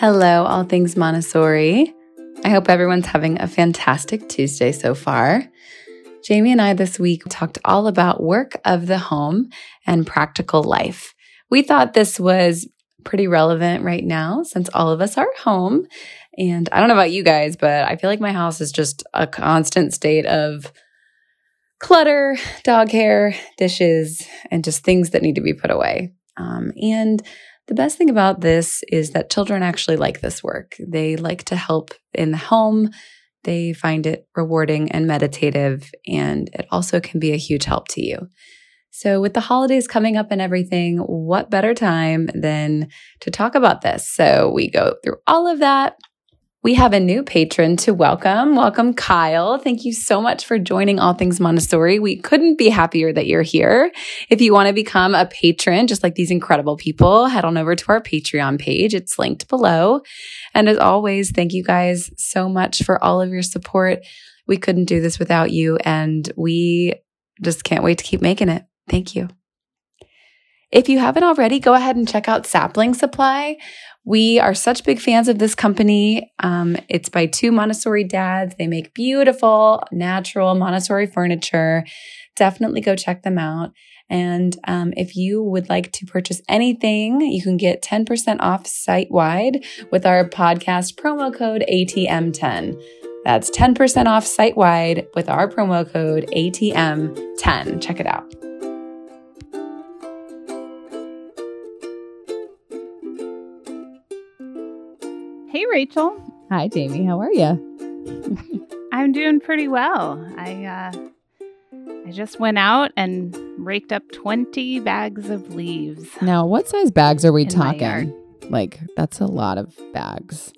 Hello, all things Montessori. I hope everyone's having a fantastic Tuesday so far. Jamie and I this week talked all about work of the home and practical life. We thought this was pretty relevant right now since all of us are home. And I don't know about you guys, but I feel like my house is just a constant state of clutter, dog hair, dishes, and just things that need to be put away. Um, and the best thing about this is that children actually like this work. They like to help in the home. They find it rewarding and meditative, and it also can be a huge help to you. So, with the holidays coming up and everything, what better time than to talk about this? So, we go through all of that we have a new patron to welcome. Welcome, Kyle. Thank you so much for joining All Things Montessori. We couldn't be happier that you're here. If you want to become a patron, just like these incredible people, head on over to our Patreon page. It's linked below. And as always, thank you guys so much for all of your support. We couldn't do this without you, and we just can't wait to keep making it. Thank you. If you haven't already, go ahead and check out Sapling Supply. We are such big fans of this company. Um, it's by two Montessori dads. They make beautiful, natural Montessori furniture. Definitely go check them out. And um, if you would like to purchase anything, you can get 10% off site wide with our podcast promo code ATM10. That's 10% off site wide with our promo code ATM10. Check it out. Rachel. Hi, Jamie. How are you? I'm doing pretty well. I uh, I just went out and raked up 20 bags of leaves. Now, what size bags are we talking? Like, that's a lot of bags.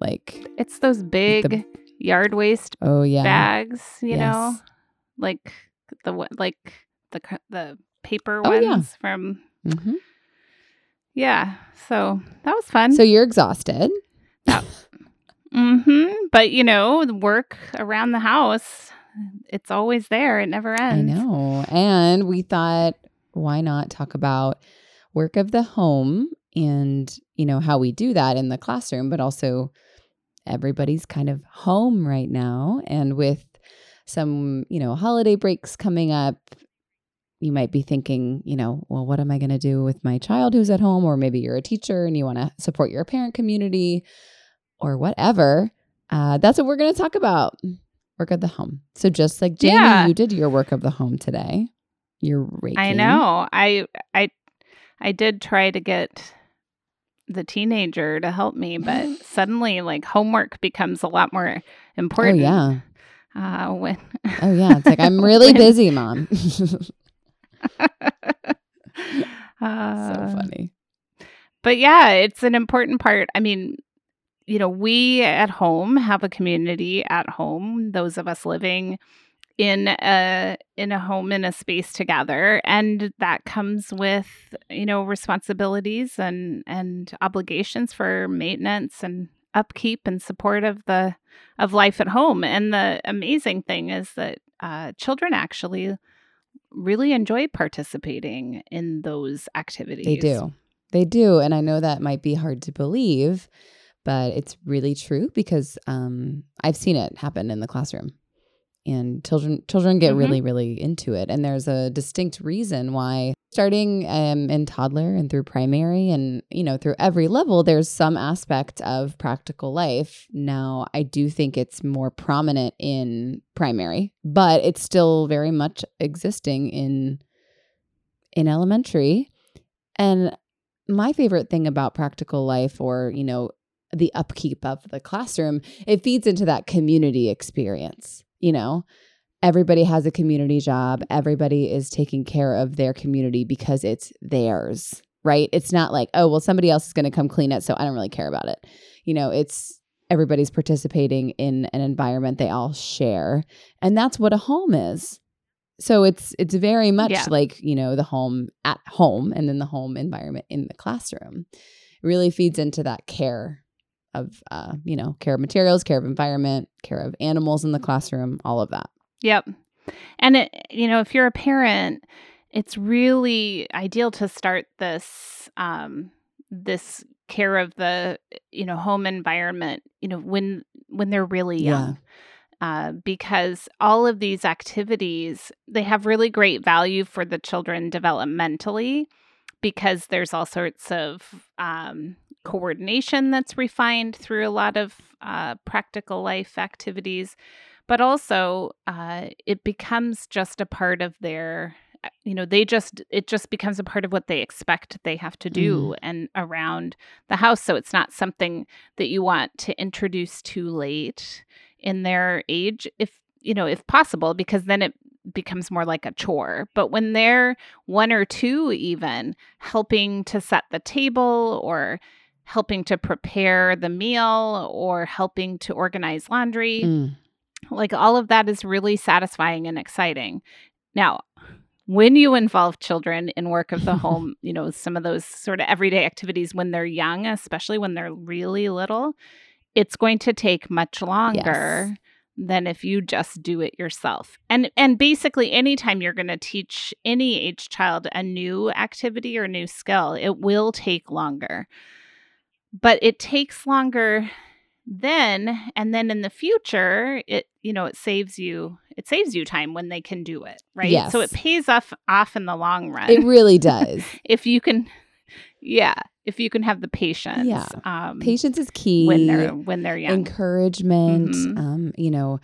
Like, it's those big the, yard waste oh yeah bags, you yes. know, like the like the the paper oh, ones yeah. from. Mm-hmm. Yeah. So that was fun. So you're exhausted. Yeah. mm-hmm. But you know, the work around the house, it's always there. It never ends. I know. And we thought, why not talk about work of the home and, you know, how we do that in the classroom, but also everybody's kind of home right now. And with some, you know, holiday breaks coming up, you might be thinking, you know, well, what am I going to do with my child who's at home? Or maybe you're a teacher and you want to support your parent community or whatever. Uh, that's what we're going to talk about work of the home. So, just like Jamie, yeah. you did your work of the home today. You're raking. I know. I, I, I did try to get the teenager to help me, but suddenly, like, homework becomes a lot more important. Oh, yeah. Uh, when oh yeah, it's like I'm really when, busy, mom. uh, so funny. But yeah, it's an important part. I mean, you know, we at home have a community at home, those of us living in a in a home in a space together and that comes with you know responsibilities and and obligations for maintenance and upkeep and support of the of life at home and the amazing thing is that uh, children actually really enjoy participating in those activities. They do. They do. And I know that might be hard to believe, but it's really true because um, I've seen it happen in the classroom. And children children get mm-hmm. really really into it, and there's a distinct reason why starting um, in toddler and through primary and you know through every level there's some aspect of practical life now i do think it's more prominent in primary but it's still very much existing in in elementary and my favorite thing about practical life or you know the upkeep of the classroom it feeds into that community experience you know everybody has a community job. Everybody is taking care of their community because it's theirs, right? It's not like, oh, well, somebody else is going to come clean it, so I don't really care about it. You know, it's everybody's participating in an environment they all share. And that's what a home is. So it's it's very much yeah. like, you know, the home at home and then the home environment in the classroom. It really feeds into that care of uh, you know, care of materials, care of environment, care of animals in the classroom, all of that. Yep. And it, you know, if you're a parent, it's really ideal to start this um, this care of the you know home environment you know when when they're really young uh, because all of these activities they have really great value for the children developmentally because there's all sorts of um, coordination that's refined through a lot of uh, practical life activities but also uh, it becomes just a part of their uh, you know they just it just becomes a part of what they expect they have to do Mm. and around the house so it's not something that you want to introduce too late in their age if you know if possible because then it becomes more like a chore but when they're one or two even helping to set the table or helping to prepare the meal or helping to organize laundry Mm. like all of that is really satisfying and exciting. Now, when you involve children in work of the home, you know, some of those sort of everyday activities when they're young, especially when they're really little, it's going to take much longer than if you just do it yourself. And and basically anytime you're going to teach any age child a new activity or new skill, it will take longer. But it takes longer then and then in the future it you know it saves you it saves you time when they can do it right yes. so it pays off off in the long run It really does. if you can yeah if you can have the patience Yeah. um Patience is key. when they're when they're young encouragement Mhm. um you know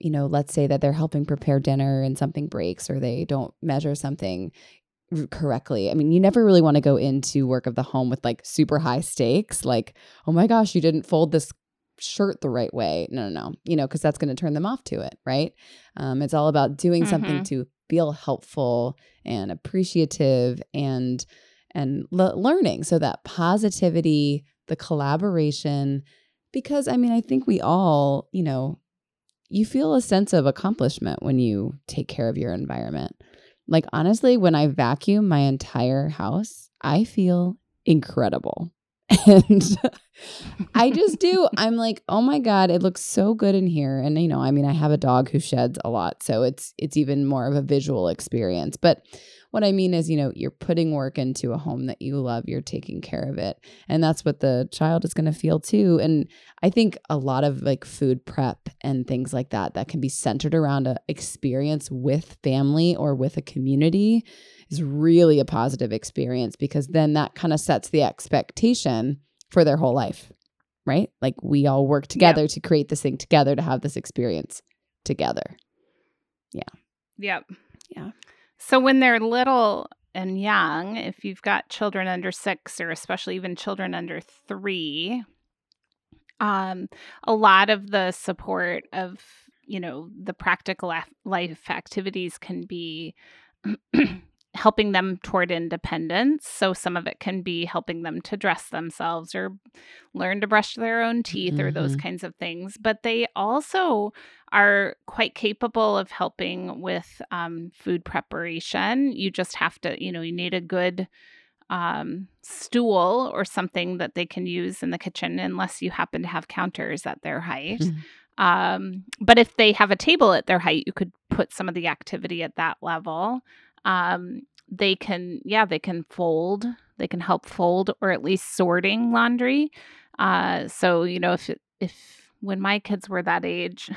you know let's say that they're helping prepare dinner and something breaks or they don't measure something correctly. I mean you never really want to go into work of the home with like super high stakes like oh my gosh you didn't fold this shirt the right way. No no no you know because that's going to turn them off to it right? Um, it's all about doing something Mhm. to feel helpful and appreciative and and le- learning. So that positivity the collaboration because i mean i think we all you know you feel a sense of accomplishment when you take care of your environment like honestly when i vacuum my entire house i feel incredible and I just do. I'm like, oh my god, it looks so good in here. And you know, I mean, I have a dog who sheds a lot, so it's it's even more of a visual experience. But what I mean is, you know, you're putting work into a home that you love. You're taking care of it, and that's what the child is going to feel too. And I think a lot of like food prep and things like that that can be centered around a experience with family or with a community is really a positive experience because then that kind of sets the expectation for their whole life, right? Like we all work together to create this thing together to have this experience together. Yeah. Yep. Yeah. So when they're little and young, if you've got children under six or especially even children under three, um, a lot of the support of you know the practical life activities can be helping them toward independence. So some of it can be helping them to dress themselves or learn to brush their own teeth or those Mhm. kinds of things. But they also are quite capable of helping with um, food preparation. You just have to, you know, you need a good um, stool or something that they can use in the kitchen, unless you happen to have counters at their height. Mhm. Um, but if they have a table at their height, you could put some of the activity at that level. Um, they can, yeah, they can fold. They can help fold or at least sorting laundry. Uh, so you know, if if when my kids were that age,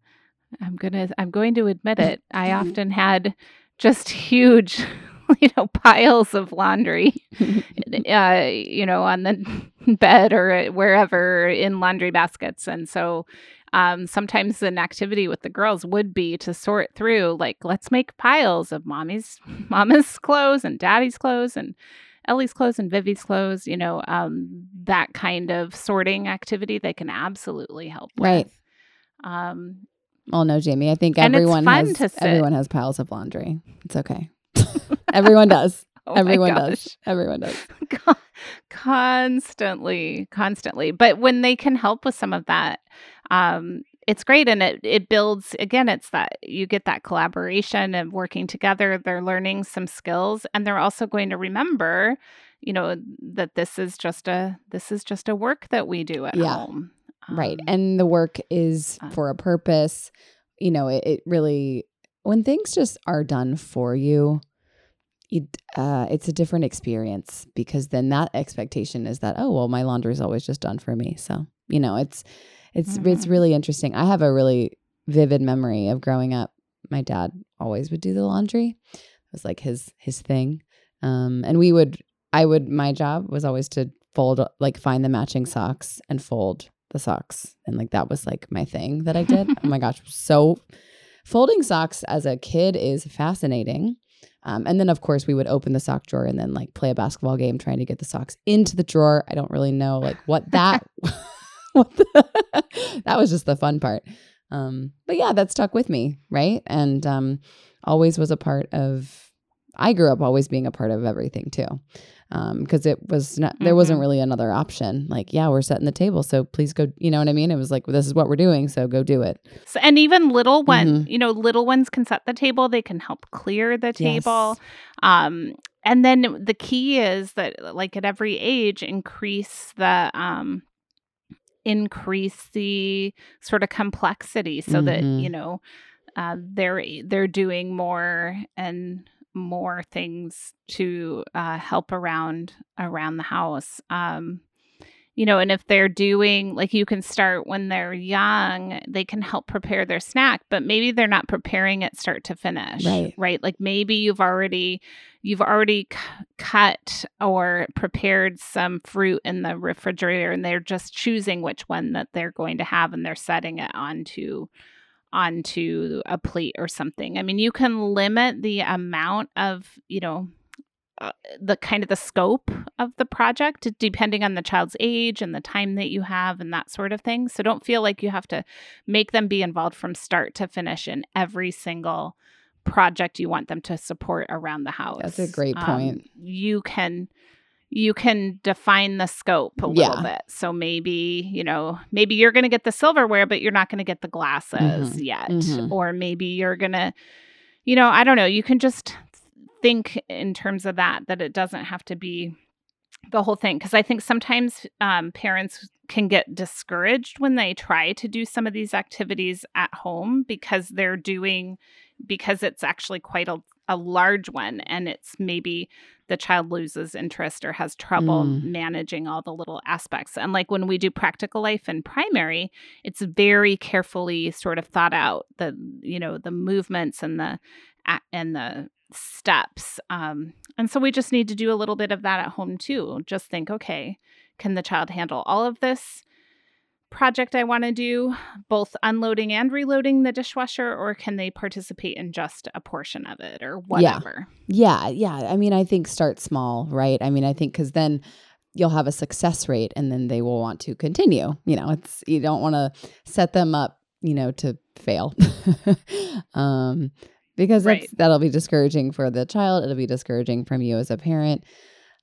I'm gonna I'm going to admit it. I often had just huge, you know, piles of laundry, uh, you know, on the bed or wherever in laundry baskets, and so um, sometimes an activity with the girls would be to sort through, like, let's make piles of mommy's mama's clothes and daddy's clothes and Ellie's clothes and Vivi's clothes. You know, um, that kind of sorting activity they can absolutely help Right. with. Um, Well, no, Jamie. I think everyone has everyone has piles of laundry. It's okay. everyone does. oh everyone does. Everyone does. Con- constantly constantly but when they can help with some of that um it's great and it it builds again it's that you get that collaboration and working together they're learning some skills and they're also going to remember you know that this is just a this is just a work that we do at Yeah. home right. Um, And the work is uh, for a purpose. You know, it, it really when things just are done for you, you, uh, it's a different experience because then that expectation is that oh well my laundry is always just done for me so you know it's it's mm-hmm. it's really interesting. I have a really vivid memory of growing up. My dad always would do the laundry. It was like his his thing. Um, and we would i would my job was always to fold like find the matching socks and fold the socks. And like that was like my thing that i did. Oh my gosh so folding socks as a kid is fascinating. Um, and then, of course, we would open the sock drawer and then like play a basketball game trying to get the socks into the drawer. I don't really know like what that, that was just the fun part. Um, but yeah, that stuck with me, right? And um, always was a part of. I grew up always being a part of everything too because um, it was not there mm-hmm. wasn't really another option like yeah we're setting the table so please go you know what i mean it was like this is what we're doing so go do it so, and even little one mm-hmm. you know little ones can set the table they can help clear the table yes. um and then the key is that like at every age increase the um increase the sort of complexity so mm-hmm. that you know uh, they're they're doing more and more things to uh, help around around the house. Um, you know, and if they're doing like you can start when they're young, they can help prepare their snack, but maybe they're not preparing it start to finish, right? Right? Like maybe you've already you've already c- cut or prepared some fruit in the refrigerator, and they're just choosing which one that they're going to have, and they're setting it onto onto a plate or something. I mean, you can limit the amount of, you know, the kind of the scope of the project depending on the child's age and the time that you have and that sort of thing. So don't feel like you have to make them be involved from start to finish in every single project you want them to support around the house. That's a great um, point. Um, you can you can define the scope a little yeah. bit. So maybe, you know, maybe you're going to get the silverware, but you're not going to get the glasses mm-hmm. yet. Mm-hmm. Or maybe you're going to, you know, I don't know. You can just think in terms of that, that it doesn't have to be the whole thing. Because I think sometimes um, parents can get discouraged when they try to do some of these activities at home because they're doing, because it's actually quite a, a large one and it's maybe the child loses interest or has trouble mm. managing all the little aspects. And like when we do practical life in primary, it's very carefully sort of thought out the you know the movements and the and the steps. Um, and so we just need to do a little bit of that at home too. Just think, okay, can the child handle all of this? project I want to do, both unloading and reloading the dishwasher, or can they participate in just a portion of it or whatever? Yeah. Yeah. yeah. I mean, I think start small, right? I mean, I think because then you'll have a success rate and then they will want to continue. You know, it's, you don't want to set them up, you know, to fail. um, because right. that'll be discouraging for the child. It'll be discouraging from you as a parent.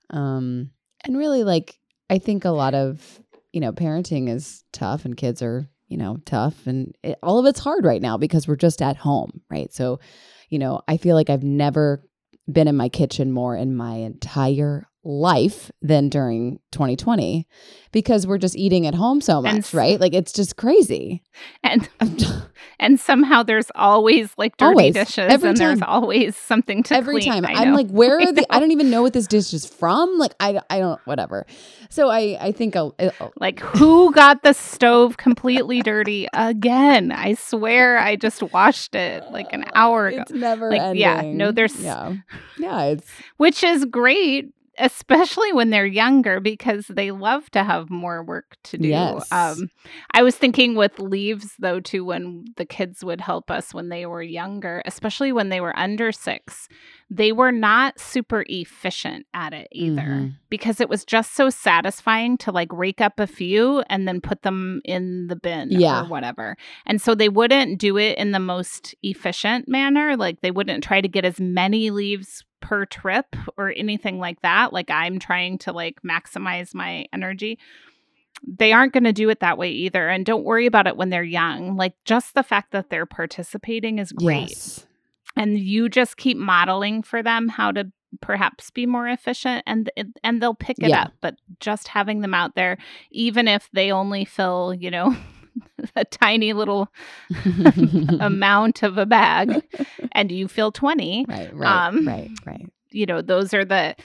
Um, and really, like, I think a lot of you know, parenting is tough and kids are, you know, tough and it, all of it's hard right now because we're just at home, right? So, you know, I feel like I've never been in my kitchen more in my entire life than during 2020 because we're just eating at home so much, and, right? Like it's just crazy. And and somehow there's always like dirty always, dishes and time. there's always something to every clean. time. I'm like, where are the? I don't even know what this dish is from. Like I I don't whatever. So I I think I'll, I'll, like who got the stove completely dirty again? I swear I just washed it like an hour ago. It's never like ending. yeah no there's yeah yeah it's which is great especially when they're younger because they love to have more work to do. Yes. Um, I was thinking with leaves though too when the kids would help us when they were younger, especially when they were under 6. They were not super efficient at it either mm-hmm. because it was just so satisfying to like rake up a few and then put them in the bin yeah. or whatever. And so they wouldn't do it in the most efficient manner. Like they wouldn't try to get as many leaves per trip or anything like that like i'm trying to like maximize my energy they aren't going to do it that way either and don't worry about it when they're young like just the fact that they're participating is great yes. and you just keep modeling for them how to perhaps be more efficient and and they'll pick it yeah. up but just having them out there even if they only fill you know a tiny little amount of a bag and you fill 20 right right um, right right you know, those are the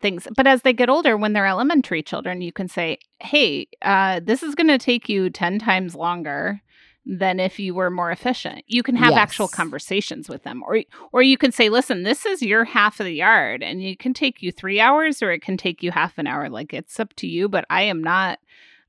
things. But as they get older, when they're elementary children, you can say, hey, uh, this is going to take you 10 times longer than if you were more efficient. You can have yes. actual conversations with them or or you can say, "Listen, this is your half of the yard and it can take you 3 hours or it can take you half an hour. Like it's up to you, but I am not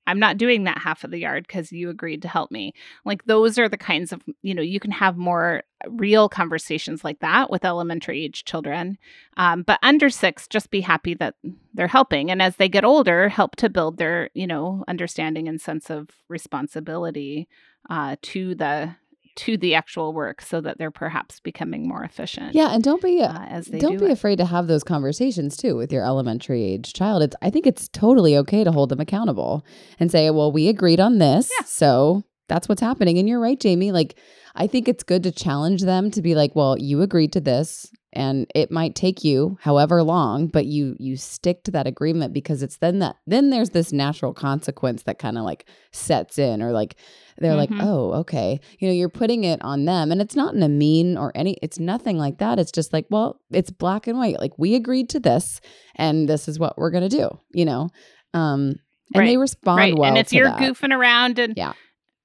I'm not doing that half of the yard because you agreed to help me. Like those are the kinds of, you know, you can have more real conversations like that with elementary age children. Um, but under six, just be happy that they're helping. And as they get older, help to build their, you know, understanding and sense of responsibility uh, to the to the actual work so that they're perhaps becoming more efficient. Yeah, and don't be uh, as they don't do be it. afraid to have those conversations too with your elementary age child. It's I think it's totally okay to hold them accountable and say, "Well, we agreed on this, yeah. so that's what's happening." And you're right, Jamie. Like I think it's good to challenge them to be like, "Well, you agreed to this and it might take you however long but you you stick to that agreement because it's then that then there's this natural consequence that kind of like sets in or like they're mm-hmm. like, oh, okay. You know, you're putting it on them. And it's not in a mean or any, it's nothing like that. It's just like, well, it's black and white. Like we agreed to this and this is what we're going to do, you know? Um, and right. they respond right. well. And if you're that. goofing around and, yeah.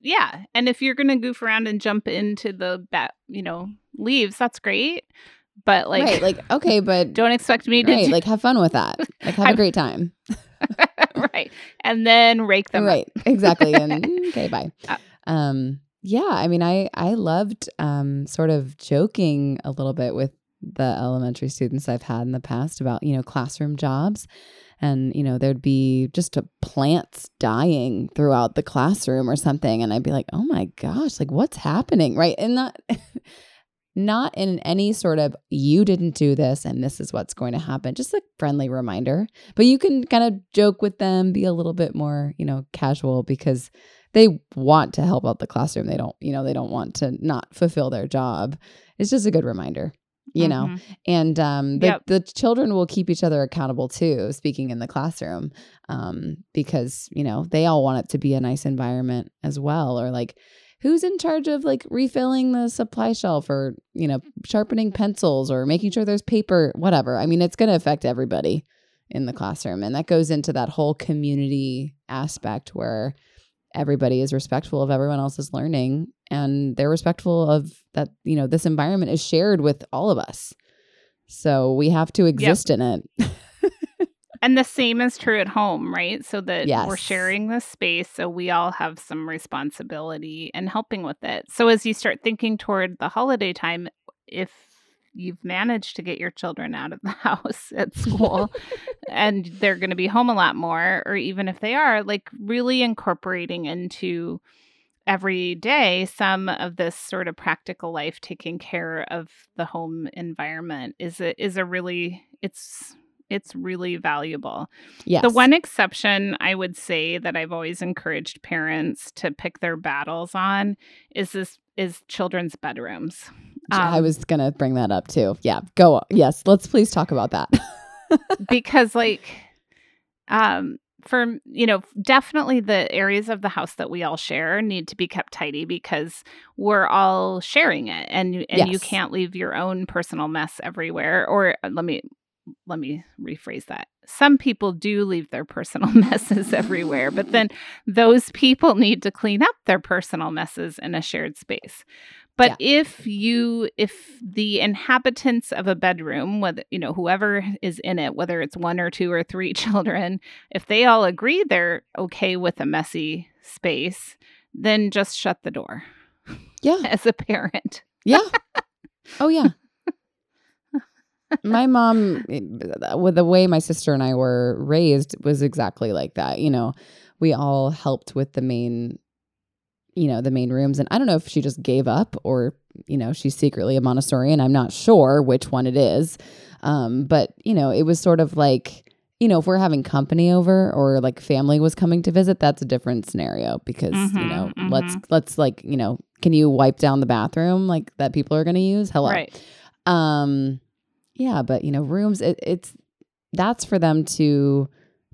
Yeah. And if you're going to goof around and jump into the bat, you know, leaves, that's great but like right, like okay but don't expect me to right, do- like have fun with that like have a great time right. And then rake them. Right. Exactly. And okay, bye. Uh, um, yeah, I mean, I I loved um, sort of joking a little bit with the elementary students I've had in the past about you know classroom jobs, and you know there'd be just plants dying throughout the classroom or something, and I'd be like, oh my gosh, like what's happening, right? And that not in any sort of you didn't do this and this is what's going to happen just a friendly reminder but you can kind of joke with them be a little bit more you know casual because they want to help out the classroom they don't you know they don't want to not fulfill their job it's just a good reminder you mm-hmm. know and um the, yep. the children will keep each other accountable too speaking in the classroom um because you know they all want it to be a nice environment as well or like who's in charge of like refilling the supply shelf or, you know, sharpening pencils or making sure there's paper, whatever. I mean, it's going to affect everybody in the classroom. And that goes into that whole community aspect where everybody is respectful of everyone else's learning and they're respectful of that, you know, this environment is shared with all of us. So we have to exist yep. in it. And the same is true at home, right? So that yes. we're sharing this space. So we all have some responsibility in helping with it. So as you start thinking toward the holiday time, if you've managed to get your children out of the house at school and they're going to be home a lot more, or even if they are, like really incorporating into every day some of this sort of practical life taking care of the home environment is a is a really it's it's really valuable. Yes. The one exception I would say that I've always encouraged parents to pick their battles on is this is children's bedrooms. Um, I was going to bring that up too. Yeah, go. Yes, let's please talk about that. because like um for you know definitely the areas of the house that we all share need to be kept tidy because we're all sharing it and and yes. you can't leave your own personal mess everywhere or uh, let me let me rephrase that. Some people do leave their personal messes everywhere, but then those people need to clean up their personal messes in a shared space. But yeah. if you if the inhabitants of a bedroom, whether you know whoever is in it, whether it's one or two or three children, if they all agree they're okay with a messy space, then just shut the door. Yeah. As a parent. Yeah. Oh yeah my mom, eh, with the way my sister and I were raised, was exactly like that. You know, we all helped with the main, you know, the main rooms. And I don't know if she just gave up or, you know, she's secretly a Montessori, and I'm not sure which one it is. Um, but, you know, it was sort of like, you know, if we're having company over or like family was coming to visit, that's a different scenario because, mm-hmm, you know, mm-hmm. let's, let's like, you know, can you wipe down the bathroom like that people are going to use? Hello. Right. Um, yeah, but you know, rooms it, it's that's for them to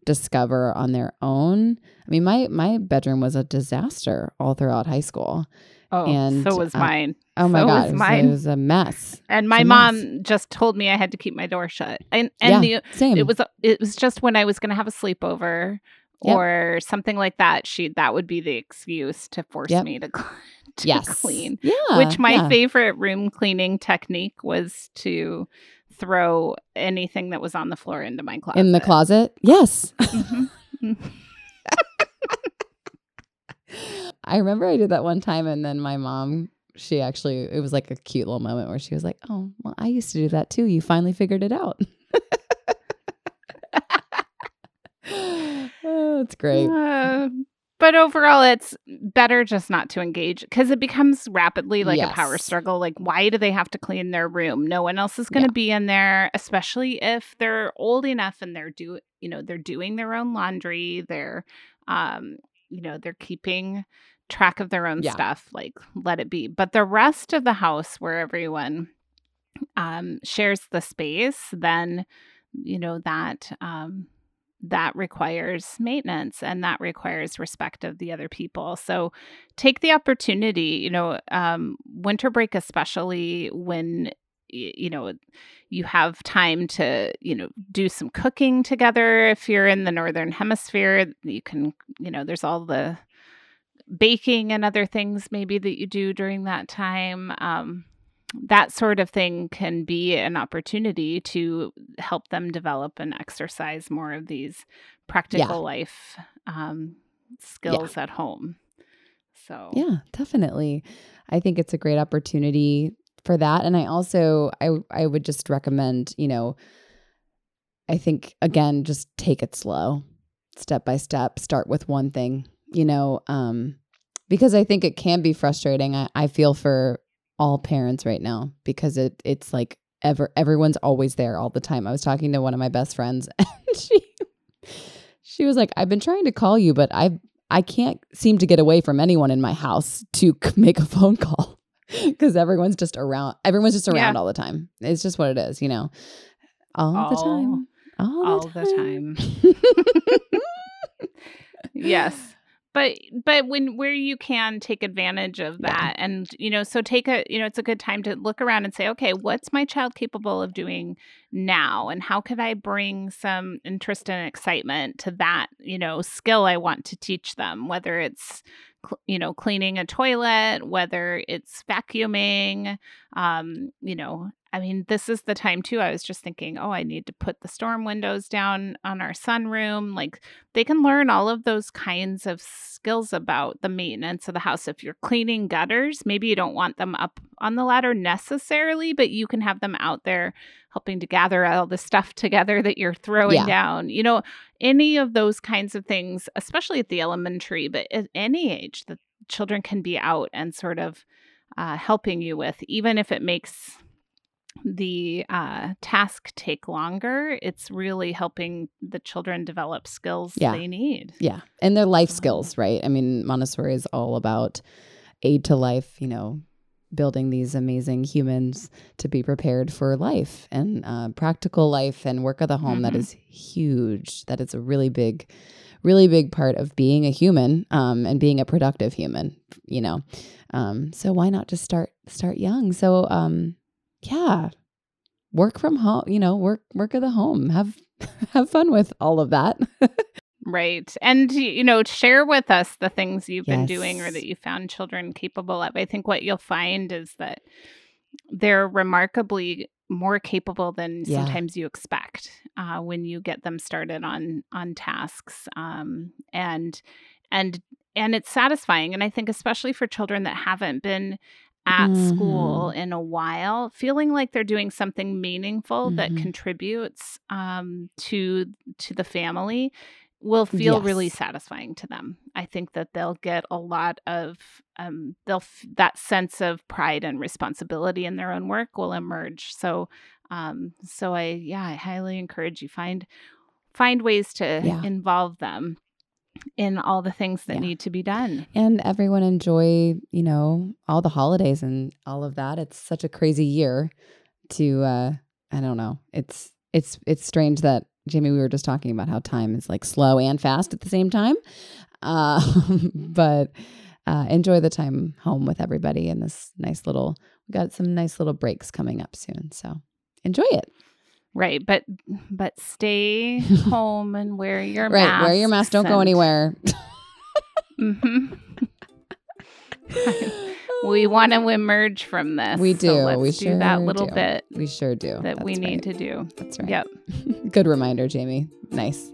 discover on their own. I mean, my my bedroom was a disaster all throughout high school. Oh, and so was uh, mine. Oh my So god, was it was, mine. it was a mess. And my mom just told me I had to keep my door shut. And and yeah, the same. it was it was just when I was going to have a sleepover Yep. or something like that. She that would be the excuse to force Yep. me to, to yes, clean. Yeah, Which my yeah. favorite room cleaning technique was to throw anything that was on the floor into my closet. in the closet. Yes, Mhm. I remember I did that one time, and then my mom. She actually, it was like a cute little moment where she was like, "Oh, well, I used to do that too. You finally figured it out." oh, it's great. Uh, but overall, it's better just not to engage because it becomes rapidly like a power struggle. Like, why do they have to clean their room? No one else is going to Yeah. be in there, especially if they're old enough and they're do you know they're doing their own laundry. They're, um, you know, they're keeping track of their own Yeah. stuff. Like, let it be. But the rest of the house, where everyone um, shares the space, then you know that um, that requires maintenance and that requires respect of the other people. So take the opportunity, you know, um, winter break, especially when you know you have time to you know do some cooking together if you're in the northern hemisphere you can you know there's all the baking and other things maybe that you do during that time um, that sort of thing can be an opportunity to help them develop and exercise more of these practical life um, skills at home. So Yeah, definitely. I think it's a great opportunity for that. And I also I I would just recommend, you know, I think again, just take it slow, step by step, start with one thing, you know, um, because I think it can be frustrating. I, I feel for all parents right now because it it's like ever everyone's always there all the time. I was talking to one of my best friends and she she was like, I've been trying to call you, but I I can't seem to get away from anyone in my house to make a phone call because everyone's just around. Everyone's just around Yeah. all the time. It's just what it is, you know. All, the time. All, all the the time. yes but but when where you can take advantage of Yeah. that and you know so take a you know it's a good time to look around and say okay what's my child capable of doing now and how could i bring some interest and excitement to that you know skill i want to teach them whether it's you know cleaning a toilet whether it's vacuuming um you know I mean, this is the time too. I was just thinking, oh, I need to put the storm windows down on our sunroom. Like they can learn all of those kinds of skills about the maintenance of the house. If you're cleaning gutters, maybe you don't want them up on the ladder necessarily, but you can have them out there helping to gather all the stuff together that you're throwing Yeah. down. You know, any of those kinds of things, especially at the elementary, but at any age, the children can be out and sort of uh, helping you with, even if it makes the uh, task take longer, it's really helping the children develop skills Yeah. they need. Yeah. And their life skills, right? I mean, Montessori is all about aid to life, you know, building these amazing humans to be prepared for life and uh, practical life and work of the home. That Mhm. is huge. That is a really big, really big part of being a human um, and being a productive human, you know. Um, so why not just start start young? So um, yeah, work from home, you know, work work of the home. Have have fun with all of that. Right. And, you know, share with us the things you've been doing or that you found children capable of. I think what you'll find is that they're remarkably more capable than Yeah. sometimes you expect uh, when you get them started on on tasks um, and and and it's satisfying and i think especially for children that haven't been at school in a while feeling like they're doing something meaningful that Mhm. contributes um, to to the family will feel really satisfying to them. I think that they'll get a lot of um, they'll f- that sense of pride and responsibility in their own work will emerge. So, um, so I yeah, I highly encourage you find find ways to Yeah. involve them in all the things that Yeah. need to be done. and everyone enjoy you know all the holidays and all of that it's such a crazy year to uh i don't know it's it's it's strange that jamie we were just talking about how time is like slow and fast at the same time uh but uh, enjoy the time home with everybody in this nice little. We got some nice little breaks coming up soon, so enjoy it. Right, but but stay home and wear your Right, mask. wear your mask. Don't go anywhere. hmm we want to emerge from this. We so do. let's We do that little do. bit We sure do. that we That's need to do. That's right. Yep. Good reminder, Jamie. Nice.